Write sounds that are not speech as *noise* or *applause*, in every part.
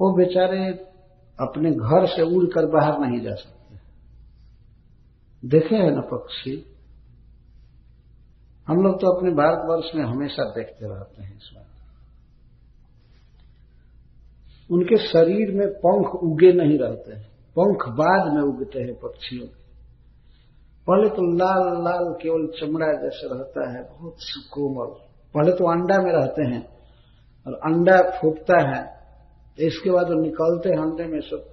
वो बेचारे अपने घर से उड़कर बाहर नहीं जा सकते। देखे हैं ना पक्षी? हम लोग तो अपने भारतवर्ष में हमेशा देखते रहते हैं इस बात उनके शरीर में पंख उगे नहीं रहते हैं। पंख बाद में उगते हैं पक्षियों के। पहले तो लाल लाल केवल चमड़ा जैसे रहता है, बहुत सुकोमल। पहले तो अंडा में रहते हैं, और अंडा फूटता है इसके बाद वो निकलते हैं अंडे में सब।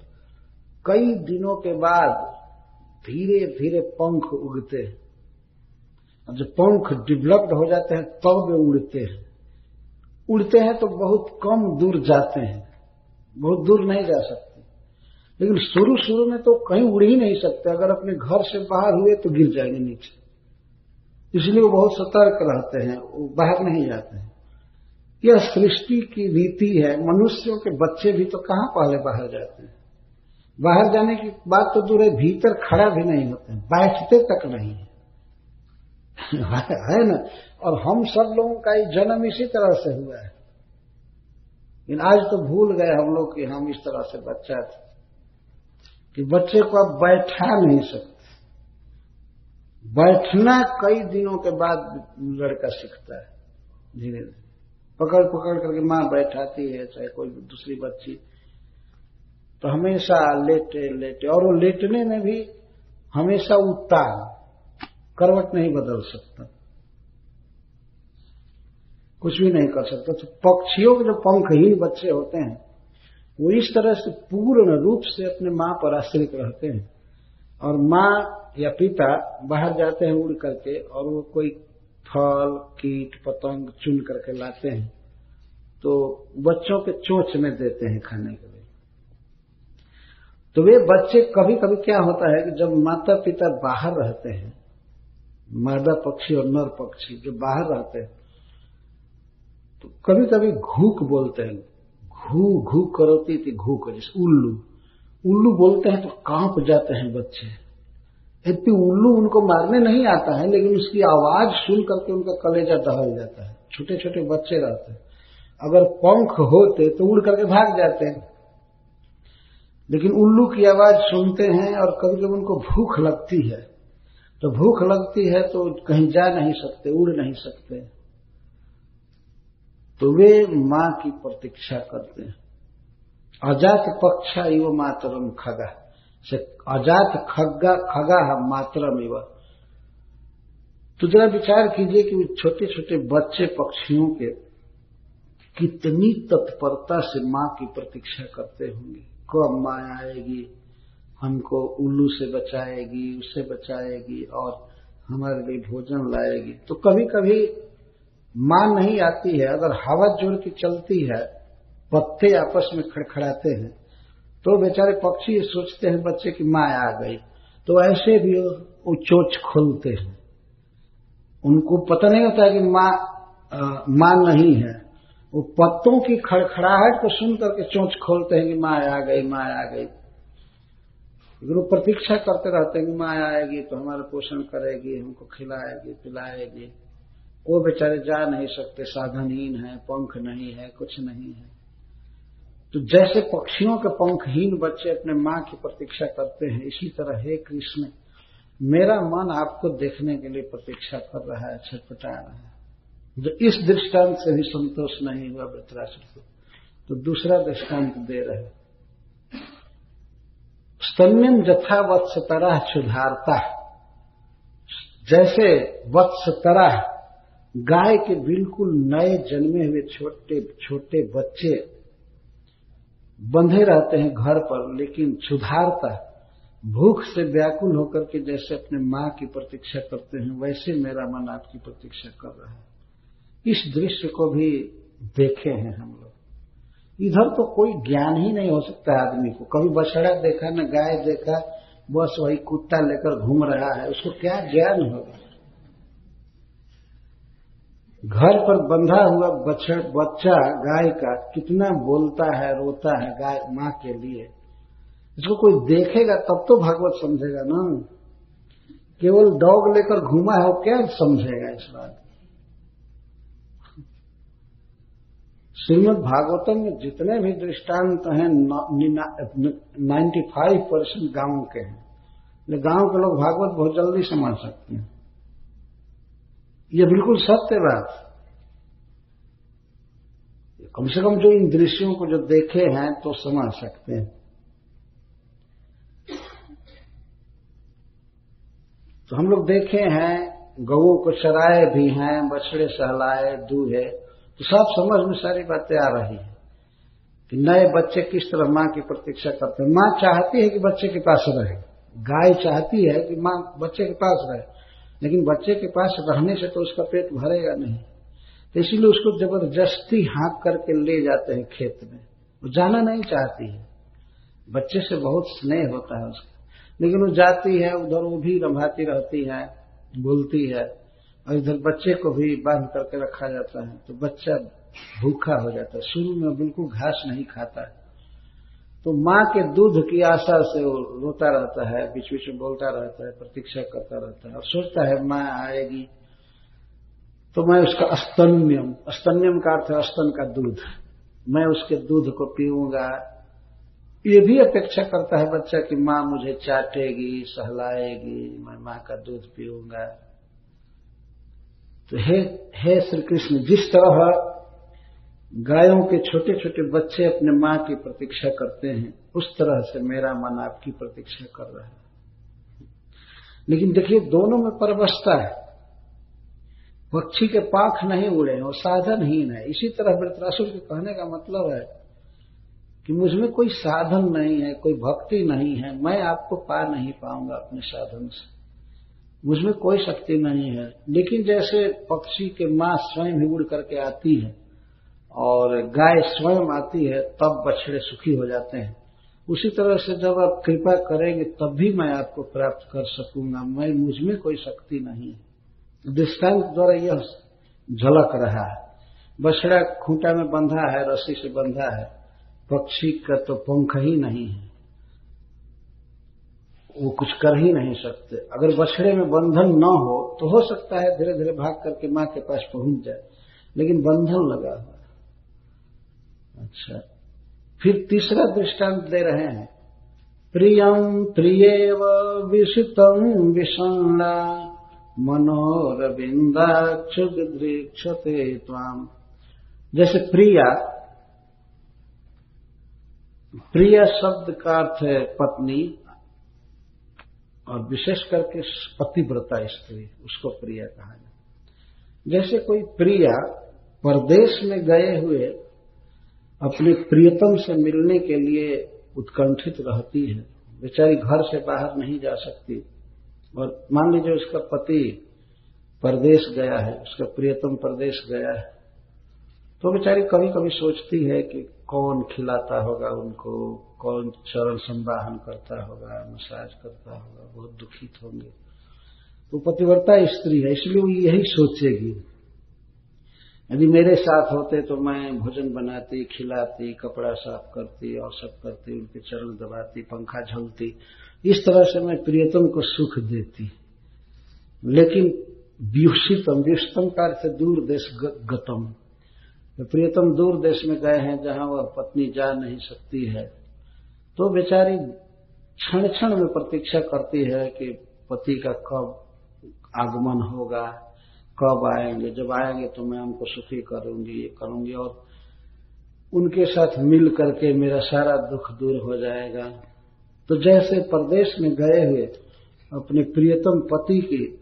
कई दिनों के बाद धीरे धीरे पंख उगते हैं। जब पंख डेवलप्ड हो जाते हैं, तब तो वे उड़ते हैं। उड़ते हैं तो बहुत कम दूर जाते हैं। बहुत दूर नहीं जा सकते। लेकिन शुरू शुरू में तो कहीं उड़ ही नहीं सकते। अगर अपने घर से बाहर हुए तो गिर जाएँगे नीचे। इसलिए वो बहुत सतर्क रहते हैं, वो बाहर नहीं जाते हैं। यह सृष्टि की रीति है। मनुष्यों के बच्चे भी तो कहाँ पहले बाहर जाते हैं? बाहर जाने की बात तो दूर है, भीतर खड़ा भी नहीं होते बैठते तक नहीं *laughs* है। ना? और हम सब लोगों का जन्म इसी तरह से हुआ है। लेकिन आज तो भूल गए हम लोग कि हम इस तरह से बच्चा थे। कि बच्चे को आप बैठा नहीं सकते। बैठना कई दिनों के बाद लड़का सीखता है धीरे धीरे पकड़ पकड़ करके माँ बैठाती है, चाहे कोई दूसरी बच्ची। तो हमेशा लेटे लेटे। और वो लेटने में भी हमेशा उठता है करवट नहीं बदल सकता। कुछ भी नहीं कर सकता। तो पक्षियों के जो पंखहीन बच्चे होते हैं, वो इस तरह से पूर्ण रूप से अपने माँ पर आश्रित रहते हैं। और माँ या पिता बाहर जाते हैं उड़ करके, और वो कोई फल, कीट, पतंग चुन करके लाते हैं। तो बच्चों के चोच में देते हैं खाने के लिए। तो वे बच्चे कभी कभी क्या होता है कि जब माता पिता बाहर रहते हैं, मादा पक्षी और नर पक्षी जो बाहर रहते हैं तो कभी कभी घूक बोलते हैं। घू घू करोती थी घूक जैसे उल्लू। उल्लू बोलते हैं तो काँप जाते हैं बच्चे। यद्यपि उल्लू उनको मारने नहीं आता है, लेकिन उसकी आवाज़ सुन करके उनका कलेजा दहल जाता है। छोटे छोटे बच्चे रहते हैं। अगर पंख होते तो उड़ करके भाग जाते हैं। लेकिन उल्लू की आवाज़ सुनते हैं और कभी कभी उनको भूख लगती है तो भूख लगती है तो कहीं जा नहीं सकते, उड़ नहीं सकते। तो वे माँ की प्रतीक्षा करते हैं। अजात पक्षा इव मातरम खगा। से अजात खग्गा, खगा मातरम इव। तो जरा विचार कीजिए कि छोटे छोटे बच्चे पक्षियों के कितनी तत्परता से माँ की प्रतीक्षा करते होंगे। कब माँ आएगी, हमको उल्लू से बचाएगी, उससे बचाएगी और हमारे लिए भोजन लाएगी। तो कभी कभी माँ नहीं आती है, अगर हवा ज़ोर की चलती है, पत्ते आपस में खड़खड़ाते हैं तो बेचारे पक्षी सोचते हैं बच्चे की माँ आ गई। तो ऐसे भी वो चोच खोलते हैं। उनको पता नहीं होता है कि माँ माँ नहीं है। वो पत्तों की खड़खड़ाहट को सुन करके चोंच खोलते हैं कि माँ आ गई, माँ आ गई। वो प्रतीक्षा करते रहते हैं कि माँ आएगी तो हमारा पोषण करेगी, हमको खिलाएगी, पिलाएगी। वो बेचारे जा नहीं सकते, साधनहीन है, पंख नहीं है, कुछ नहीं है। तो जैसे पक्षियों के पंखहीन बच्चे अपने माँ की प्रतीक्षा करते हैं, इसी तरह हे कृष्ण, मेरा मन आपको देखने के लिए प्रतीक्षा कर रहा है, छटपटा रहा है। जो इस दृष्टांत से भी संतोष नहीं हुआ वृतराष्ट्र को। तो दूसरा दृष्टांत दे रहे स्तन्यम जथा वत्स तरह सुधारता जैसे वत्स तरह गाय के बिल्कुल नए जन्मे हुए छोटे छोटे बच्चे बंधे रहते हैं घर पर, लेकिन सुधारता भूख से व्याकुल होकर के जैसे अपने माँ की प्रतीक्षा करते हैं, वैसे मेरा मन आपकी प्रतीक्षा कर रहा है। इस दृश्य को भी देखे हैं हम लोग। इधर तो कोई ज्ञान ही नहीं हो सकता आदमी को। कभी बछड़ा देखा, न गाय देखा, बस वही कुत्ता लेकर घूम रहा है, उसको क्या ज्ञान होगा? घर पर बंधा हुआ बच्चा बच्चा गाय का कितना बोलता है, रोता है गाय माँ के लिए। इसको कोई देखेगा तब तो भागवत समझेगा ना। केवल डॉग लेकर घूमा है वो क्या समझेगा इस बात? श्रीमद भागवतम में जितने भी दृष्टांत हैं नाइन्टी फाइव परसेंट गाँव के हैं। गाँव के लोग भागवत बहुत जल्दी समझ सकते हैं। ये बिल्कुल सत्य बात। कम से कम जो इन दृश्यों को जो देखे हैं तो समझ सकते हैं। तो हम लोग देखे हैं गऊ को चराए भी हैं, बछड़े सहलाए, दूहे। तो सब समझ में सारी बातें आ रही है कि नए बच्चे किस तरह माँ की प्रतीक्षा करते हैं। माँ चाहती है कि बच्चे के पास रहे। गाय चाहती है कि माँ बच्चे के पास रहे। लेकिन बच्चे के पास रहने से तो उसका पेट भरेगा नहीं। तो इसीलिए उसको ज़बरदस्ती हाँक करके ले जाते हैं खेत में। वो जाना नहीं चाहती है। बच्चे से बहुत स्नेह होता है उसका। लेकिन वो जाती है, उधर वो भी रंभाती रहती है, बोलती है, और इधर बच्चे को भी बाँध करके रखा जाता है। तो बच्चा भूखा हो जाता है। शुरू में बिल्कुल घास नहीं खाता है। तो माँ के दूध की आशा से वो रोता रहता है बीच बीच में बोलता रहता है, प्रतीक्षा करता रहता है और सोचता है माँ आएगी तो मैं उसका स्तन्यम स्तन्यम का अर्थ है स्तन का दूध। मैं उसके दूध को पीऊँगा। ये भी अपेक्षा करता है बच्चा कि माँ मुझे चाटेगी, सहलाएगी, मैं माँ का दूध पीऊँगा। तो हे हे श्री कृष्ण, जिस तरह गायों के छोटे छोटे बच्चे अपने माँ की प्रतीक्षा करते हैं। उस तरह से मेरा मन आपकी प्रतीक्षा कर रहा है। लेकिन देखिए, दोनों में परवस्था है। पक्षी के पाख नहीं उड़े और साधनहीन है इसी तरह वृतरासुर के कहने का मतलब है कि मुझमें कोई साधन नहीं है, कोई भक्ति नहीं है। मैं आपको पा नहीं पाऊँगा अपने साधन से। मुझमें कोई शक्ति नहीं है। लेकिन जैसे पक्षी के माँ स्वयं ही उड़ करके आती है और गाय स्वयं आती है, तब बछड़े सुखी हो जाते हैं। उसी तरह से जब आप कृपा करेंगे, तब भी मैं आपको प्राप्त कर सकूँगा। मैं मुझमें कोई शक्ति नहीं है। दृष्टांत द्वारा यह झलक रहा है। बछड़ा खूंटा में बंधा है, रस्सी से बंधा है। पक्षी का तो पंख ही नहीं है। वो कुछ कर ही नहीं सकते। अगर बछड़े में बंधन न हो तो हो सकता है धीरे धीरे भाग करके माँ के पास पहुँच जाए। लेकिन बंधन लगा हुआ अच्छा। फिर तीसरा दृष्टांत दे रहे हैं। प्रियम प्रियव विषितम विषण्णा मनोरविंदाक्षुदृक्षते ताम जैसे प्रिया, प्रिय शब्द का अर्थ है पत्नी, और विशेष करके पतिव्रता स्त्री, उसको प्रिया कहा जाए जैसे कोई प्रिया परदेश में गए हुए अपने प्रियतम से मिलने के लिए उत्कंठित रहती है। बेचारी घर से बाहर नहीं जा सकती। और मान लीजिए उसका पति परदेश गया है, उसका प्रियतम परदेश गया है तो बेचारी कभी कभी सोचती है कि कौन खिलाता होगा उनको, कौन चरण संवाहन करता होगा, मसाज करता होगा, बहुत दुखित होंगे। तो पतिव्रता स्त्री है, इसलिए वो यही सोचेगी। यदि मेरे साथ होते तो मैं भोजन बनाती, खिलाती, कपड़ा साफ़ करती और सब करती, उनके चरण दबाती, पंखा झलती। इस तरह से मैं प्रियतम को सुख देती। लेकिन व्यूषितम व्युषतम का अर्थ दूर देश गतम। तो प्रियतम दूर देश में गए हैं, जहाँ वह पत्नी जा नहीं सकती है। तो बेचारी क्षण क्षण में प्रतीक्षा करती है कि पति का कब आगमन होगा। कब आएँगे? जब आएँगे तो मैं उनको सुखी करूँगी, ये करूँगी और उनके साथ मिल करके मेरा सारा दुख दूर हो जाएगा। तो जैसे प्रदेश में गए हुए अपने प्रियतम पति की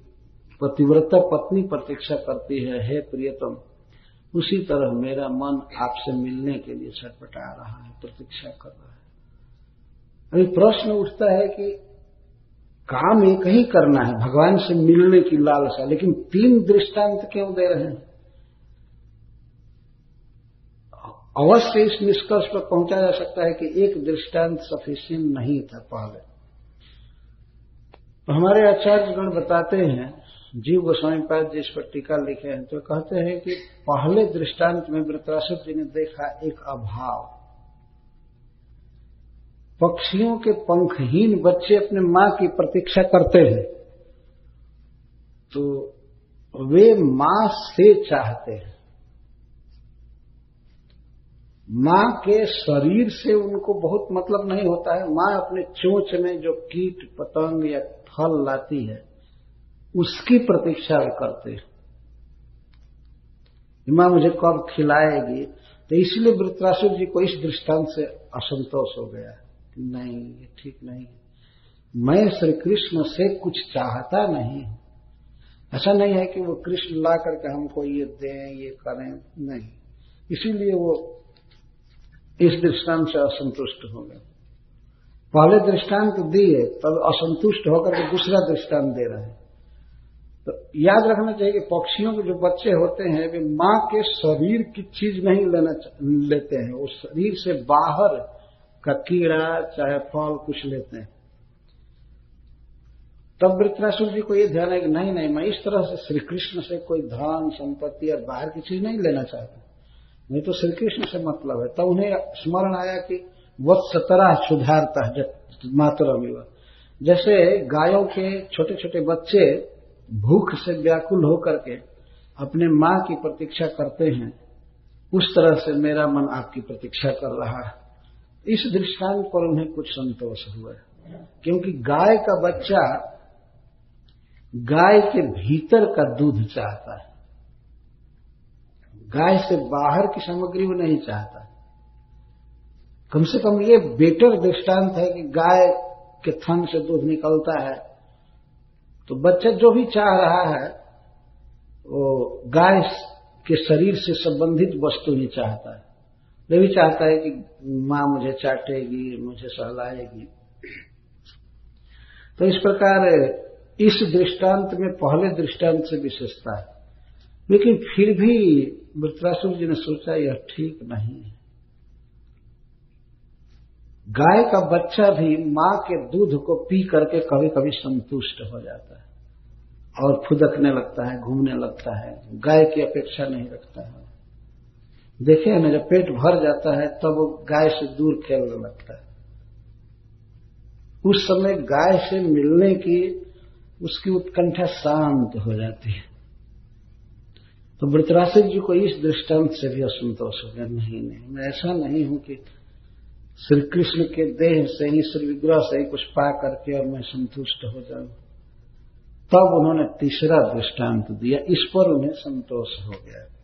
पतिव्रता पत्नी प्रतीक्षा करती है, हे प्रियतम, उसी तरह मेरा मन आपसे मिलने के लिए छटपटा रहा है, प्रतीक्षा कर रहा है। अभी प्रश्न उठता है कि काम एक ही करना है। भगवान से मिलने की लालसा, लेकिन तीन दृष्टांत क्यों दे रहे हैं? अवश्य इस निष्कर्ष पर पहुँचा जा सकता है कि एक दृष्टांत सफिशियंट नहीं था पहले। तो हमारे आचार्यगण बताते हैं, जीव गोस्वामी पाद जी इस पर टीका लिखे हैं तो कहते हैं कि पहले दृष्टांत में वृतरासुर जी ने देखा एक अभाव। पक्षियों के पंखहीन बच्चे अपने माँ की प्रतीक्षा करते हैं तो वे माँ से चाहते हैं। माँ के शरीर से उनको बहुत मतलब नहीं होता है। माँ अपने चोच में जो कीट, पतंग या फल लाती है, उसकी प्रतीक्षा करते हैं। माँ मुझे कब खिलाएगी? तो इसलिए वृत्रासुर जी को इस दृष्टांत से असंतोष हो गया नहीं, ये ठीक नहीं मैं श्री कृष्ण से कुछ चाहता नहीं ऐसा नहीं है कि वो कृष्ण ला करके हमको ये दें, ये करें, नहीं। इसीलिए वो इस दृष्टांत से असंतुष्ट हो गए। पहले दृष्टांत दिए, तब असंतुष्ट होकर के दूसरा दृष्टांत दे रहे हैं। तो याद रखना चाहिए कि पक्षियों के जो बच्चे होते हैं, वे माँ के शरीर की चीज़ नहीं लेना लेते हैं। वो शरीर से बाहर का कीड़ा चाहे फल कुछ लेते हैं। तब वृत्रासुर जी को ये ध्यान है कि नहीं नहीं, मैं इस तरह से श्री कृष्ण से कोई धन, संपत्ति और बाहर की चीज़ नहीं लेना चाहता। नहीं तो श्री कृष्ण से मतलब है। तब उन्हें स्मरण आया कि वत्सतरा सुधारता है मातरम जैसे गायों के छोटे छोटे बच्चे भूख से व्याकुल होकर के अपने माँ की प्रतीक्षा करते हैं, उस तरह से मेरा मन आपकी प्रतीक्षा कर रहा है। इस दृष्टांत पर उन्हें कुछ संतोष हुआ, क्योंकि गाय का बच्चा गाय के भीतर का दूध चाहता है। गाय से बाहर की सामग्री वो नहीं चाहता। कम से कम ये बेटर दृष्टांत है कि गाय के थन से दूध निकलता है। तो बच्चा जो भी चाह रहा है, वो गाय के शरीर से संबंधित वस्तु ही चाहता है। वे भी चाहता है कि माँ मुझे चाटेगी, मुझे सहलाएगी। तो इस प्रकार इस दृष्टांत में पहले दृष्टांत से विशेषता है। लेकिन फिर भी वृत्रासुर जी ने सोचा, यह ठीक नहीं है। गाय का बच्चा भी माँ के दूध को पी करके कभी कभी संतुष्ट हो जाता है और फुदकने लगता है, घूमने लगता है, गाय की अपेक्षा नहीं रखता है। देखे ना जब पेट भर जाता है, तब वो गाय से दूर खेलने लगता है। उस समय गाय से मिलने की उसकी उत्कंठा शांत हो जाती है। तो वृतराशिक जी को इस दृष्टांत से भी असंतोष हो गया, नहीं नहीं, मैं ऐसा नहीं हूँ कि श्री कृष्ण के देह से ही श्री विग्रह से ही कुछ पा करके और मैं संतुष्ट हो जाऊँ। तब उन्होंने तीसरा दृष्टांत दिया, इस पर उन्हें संतोष हो गया।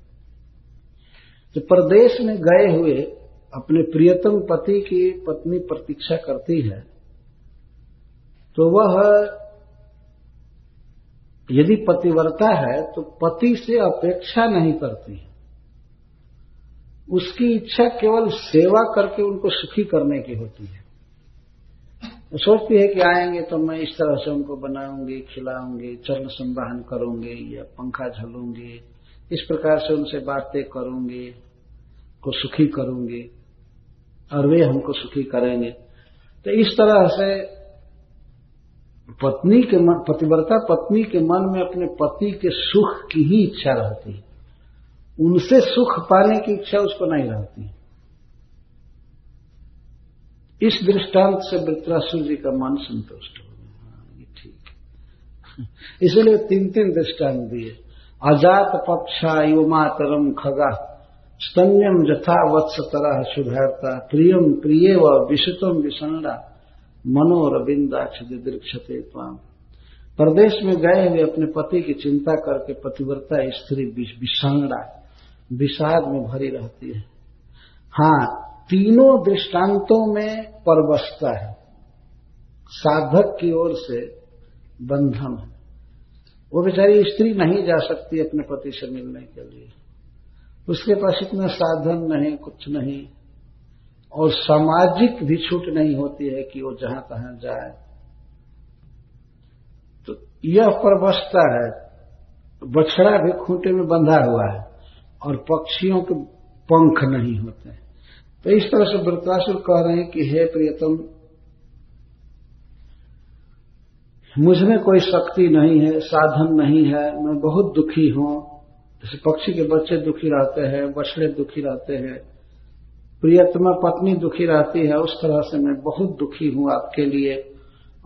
तो प्रदेश में गए हुए अपने प्रियतम पति की पत्नी प्रतीक्षा करती है तो वह यदि पतिव्रता है तो पति से अपेक्षा नहीं करती उसकी इच्छा केवल सेवा करके उनको सुखी करने की होती है। वो सोचती है कि आएँगे तो मैं इस तरह से उनको बनाऊँगी, खिलाऊँगी, चरण संवाहन करूँगी या पंखा झलूँगी इस प्रकार से उनसे बातें करूँगी, को सुखी करूँगी, और वे हमको सुखी करेंगे। तो इस तरह से पत्नी के मन, पतिव्रता पत्नी के मन में अपने पति के सुख की ही इच्छा रहती है। उनसे सुख पाने की इच्छा उसको नहीं रहती। इस दृष्टांत से वृत्रासुर जी का मन संतुष्ट हो गया। हाँ ठीक *laughs* इसलिए तीन तीन दृष्टांत दिए। अजात पक्षा युमातरम खगा। स्तन्यम जथा वत्स तरह सुधारता प्रियम प्रिय व विषुतम विषणा मनोरविंदाक्ष दीक्षते त्वाम। प्रदेश में गए हुए अपने पति की चिंता करके पतिव्रता स्त्री विषंगड़ा विषाद में भरी रहती है। हाँ तीनों दृष्टांतों में परवशता है। साधक की ओर से बंधन है। वो बेचारी स्त्री नहीं जा सकती अपने पति से मिलने के लिए। उसके पास इतना साधन नहीं, कुछ नहीं। और सामाजिक भी छूट नहीं होती है कि वो जहाँ तहां जाए। तो यह परवशता है। बछड़ा भी खूंटे में बंधा हुआ है और पक्षियों के पंख नहीं होते। तो इस तरह से वृतासुर कह रहे हैं कि, हे प्रियतम मुझमें कोई शक्ति नहीं है, साधन नहीं है, मैं बहुत दुखी हूँ। जैसे पक्षी के बच्चे दुखी रहते हैं, बछड़े दुखी रहते हैं, प्रियतमा पत्नी दुखी रहती है, उस तरह से मैं बहुत दुखी हूँ आपके लिए।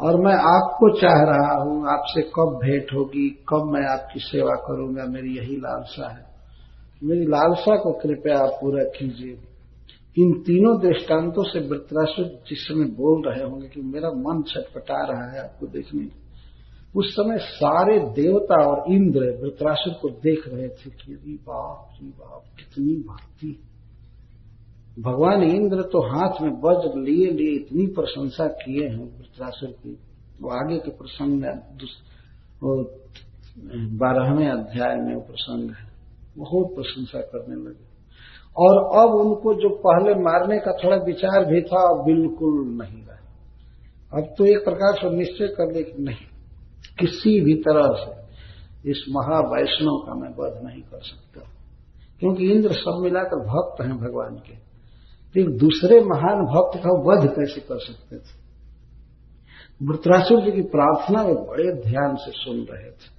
और मैं आपको चाह रहा हूँ, आपसे कब भेंट होगी, कब मैं आपकी सेवा करूँगा, मेरी यही लालसा है। मेरी लालसा को कृपया आप पूरा कीजिए। इन तीनों दृष्टांतों से वृत्रासुर जिस समय बोल रहे होंगे कि मेरा मन छटपटा रहा है आपको देखने उस समय सारे देवता और इंद्र वृत्रासुर को देख रहे थे कि अरे बाप रे बाप, कितनी भक्ति भगवान इंद्र तो हाथ में वज्र लिए लिए इतनी प्रशंसा किए हैं वृत्रासुर की वो आगे के प्रसंग बारहवें अध्याय में वो प्रसंग है, बहुत प्रशंसा करने लगे। और अब उनको जो पहले मारने का थोड़ा विचार भी था, अब बिल्कुल नहीं रहा। अब तो एक प्रकार से निश्चय कर ले कि नहीं, किसी भी तरह से इस महावैष्णव का मैं वध नहीं कर सकता। क्योंकि इंद्र सब मिलाकर भक्त हैं भगवान के। तो एक दूसरे महान भक्त का वध कैसे कर सकते थे? वृत्रासुर जी की प्रार्थना वे बड़े ध्यान से सुन रहे थे।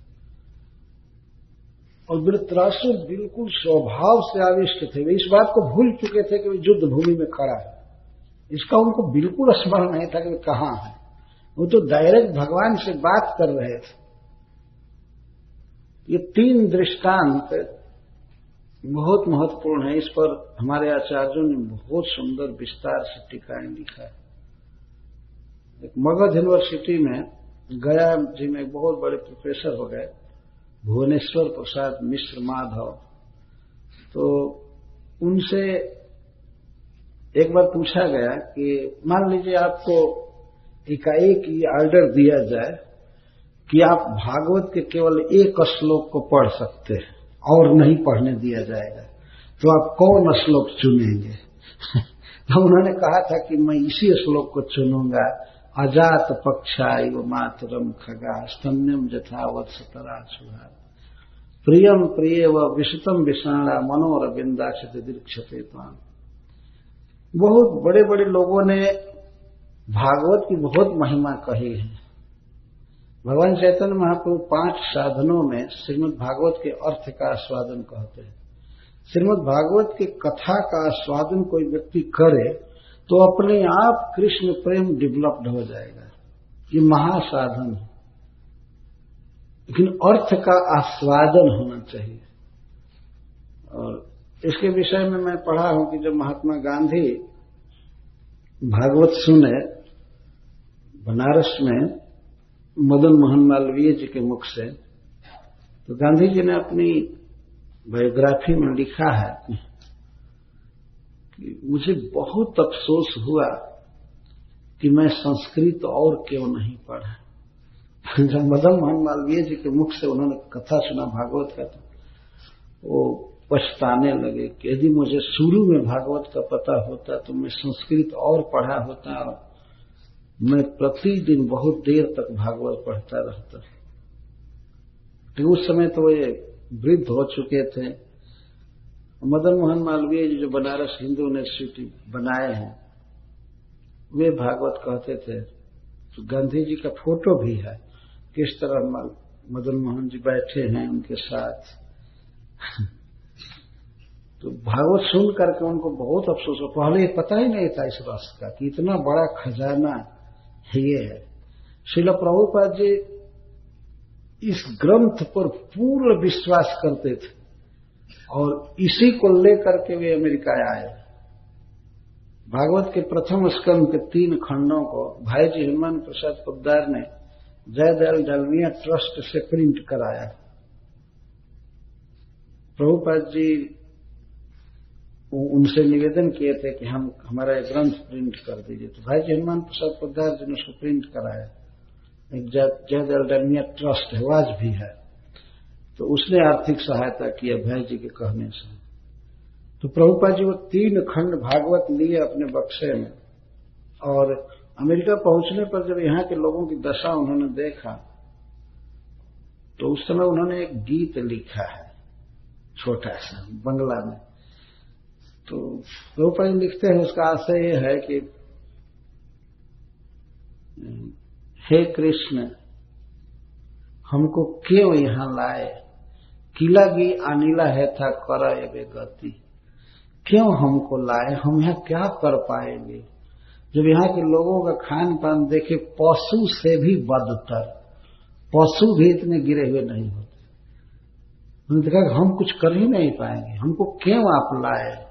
और वृत्रासुर बिल्कुल स्वभाव से आविष्ट थे। वे इस बात को भूल चुके थे कि वे युद्ध भूमि में खड़ा है। इसका उनको बिल्कुल स्मरण नहीं था कि वे कहाँ है। वो तो डायरेक्ट भगवान से बात कर रहे थे। ये तीन दृष्टांत बहुत महत्वपूर्ण है। इस पर हमारे आचार्यों ने बहुत सुंदर विस्तार से टिकाएँ लिखा है। एक मगध यूनिवर्सिटी में गया जी में एक बहुत बड़े प्रोफेसर हो गए। भुवनेश्वर प्रसाद मिश्र माधव। तो उनसे एक बार पूछा गया कि, मान लीजिए आपको एकाएक ये ऑर्डर दिया जाए कि आप भागवत के केवल एक श्लोक को पढ़ सकते हैं और नहीं पढ़ने दिया जाएगा तो आप कौन श्लोक चुनेंगे? *laughs* तो उन्होंने कहा था कि मैं इसी श्लोक को चुनूँगा अजात पक्षा इव मातरम खगा स्तन्यम जथावत सतरा सुधार प्रियम प्रिय व विषतम विषाणा मनोर बिंदाक्षित दीक्षते बहुत बड़े बड़े लोगों ने भागवत की बहुत महिमा कही है। भगवान चैतन्य महाप्रभु पाँच साधनों में श्रीमद भागवत के अर्थ का आस्वादन कहते हैं। श्रीमद भागवत की कथा का आस्वादन कोई व्यक्ति करे तो अपने आप कृष्ण प्रेम डेवलप्ड हो जाएगा। ये महासाधन है। लेकिन अर्थ का आस्वादन होना चाहिए। और इसके विषय में मैं पढ़ा हूँ कि जब महात्मा गांधी भागवत सुने, बनारस में मदन मोहन मालवीय जी के मुख से तो गांधी जी ने अपनी बायोग्राफी में लिखा है मुझे बहुत अफसोस हुआ कि मैं संस्कृत और क्यों नहीं पढ़ा। जब मदन मोहन मालवीय जी के मुख से उन्होंने कथा सुना भागवत का तो वो पछताने लगे कि यदि मुझे शुरू में भागवत का पता होता तो मैं संस्कृत और पढ़ा होता और मैं प्रतिदिन बहुत देर तक भागवत पढ़ता रहता। तो उस समय तो वे वृद्ध हो चुके थे। मदन मोहन मालवीय जी बनारस हिंदू यूनिवर्सिटी बनाए हैं, वे भागवत कहते थे तो गांधी जी का फ़ोटो भी है, किस तरह मदन मोहन जी बैठे हैं उनके साथ। *laughs* तो भागवत सुन करके उनको बहुत अफसोस हो पहले ये पता ही नहीं था इस रस का कि इतना बड़ा खजाना ये। है शिल प्रभुपाद जी इस ग्रंथ पर पूर्ण विश्वास करते थे। और इसी को लेकर के वे अमेरिका आए। भागवत के प्रथम स्कंद के तीन खंडों को भाई जी हनुमान प्रसाद पोदार ने जयदयाल डालमिया ट्रस्ट से प्रिंट कराया। प्रभुपाद जी उनसे निवेदन किए थे कि हम, हमारा एक ग्रंथ प्रिंट कर दीजिए। तो भाई जी हनुमान प्रसाद पोदार जी ने उसको प्रिंट कराया। एक जयदयाल डालमिया ट्रस्ट है आज भी है। तो उसने आर्थिक सहायता की, अभय जी के कहने से। तो प्रभुपा जी वो तीन खंड भागवत लिए अपने बक्से में और अमेरिका पहुँचने पर जब यहाँ के लोगों की दशा उन्होंने देखा तो उस समय उन्होंने एक गीत लिखा है, छोटा सा, बंगला में। तो प्रभुपा जी लिखते हैं, उसका आशय यह है कि हे कृष्ण, हमको क्यों यहाँ लाए? किलागी अनिला है था, कर एवे गति। क्यों हमको लाए? हम यहाँ क्या कर पाएँगे? जब यहाँ के लोगों का खान पान देखे, पशु से भी बदतर। पशु भी इतने गिरे हुए नहीं होते। उन्होंने हम कुछ कर ही नहीं पाएँगे। हमको क्यों आप लाए?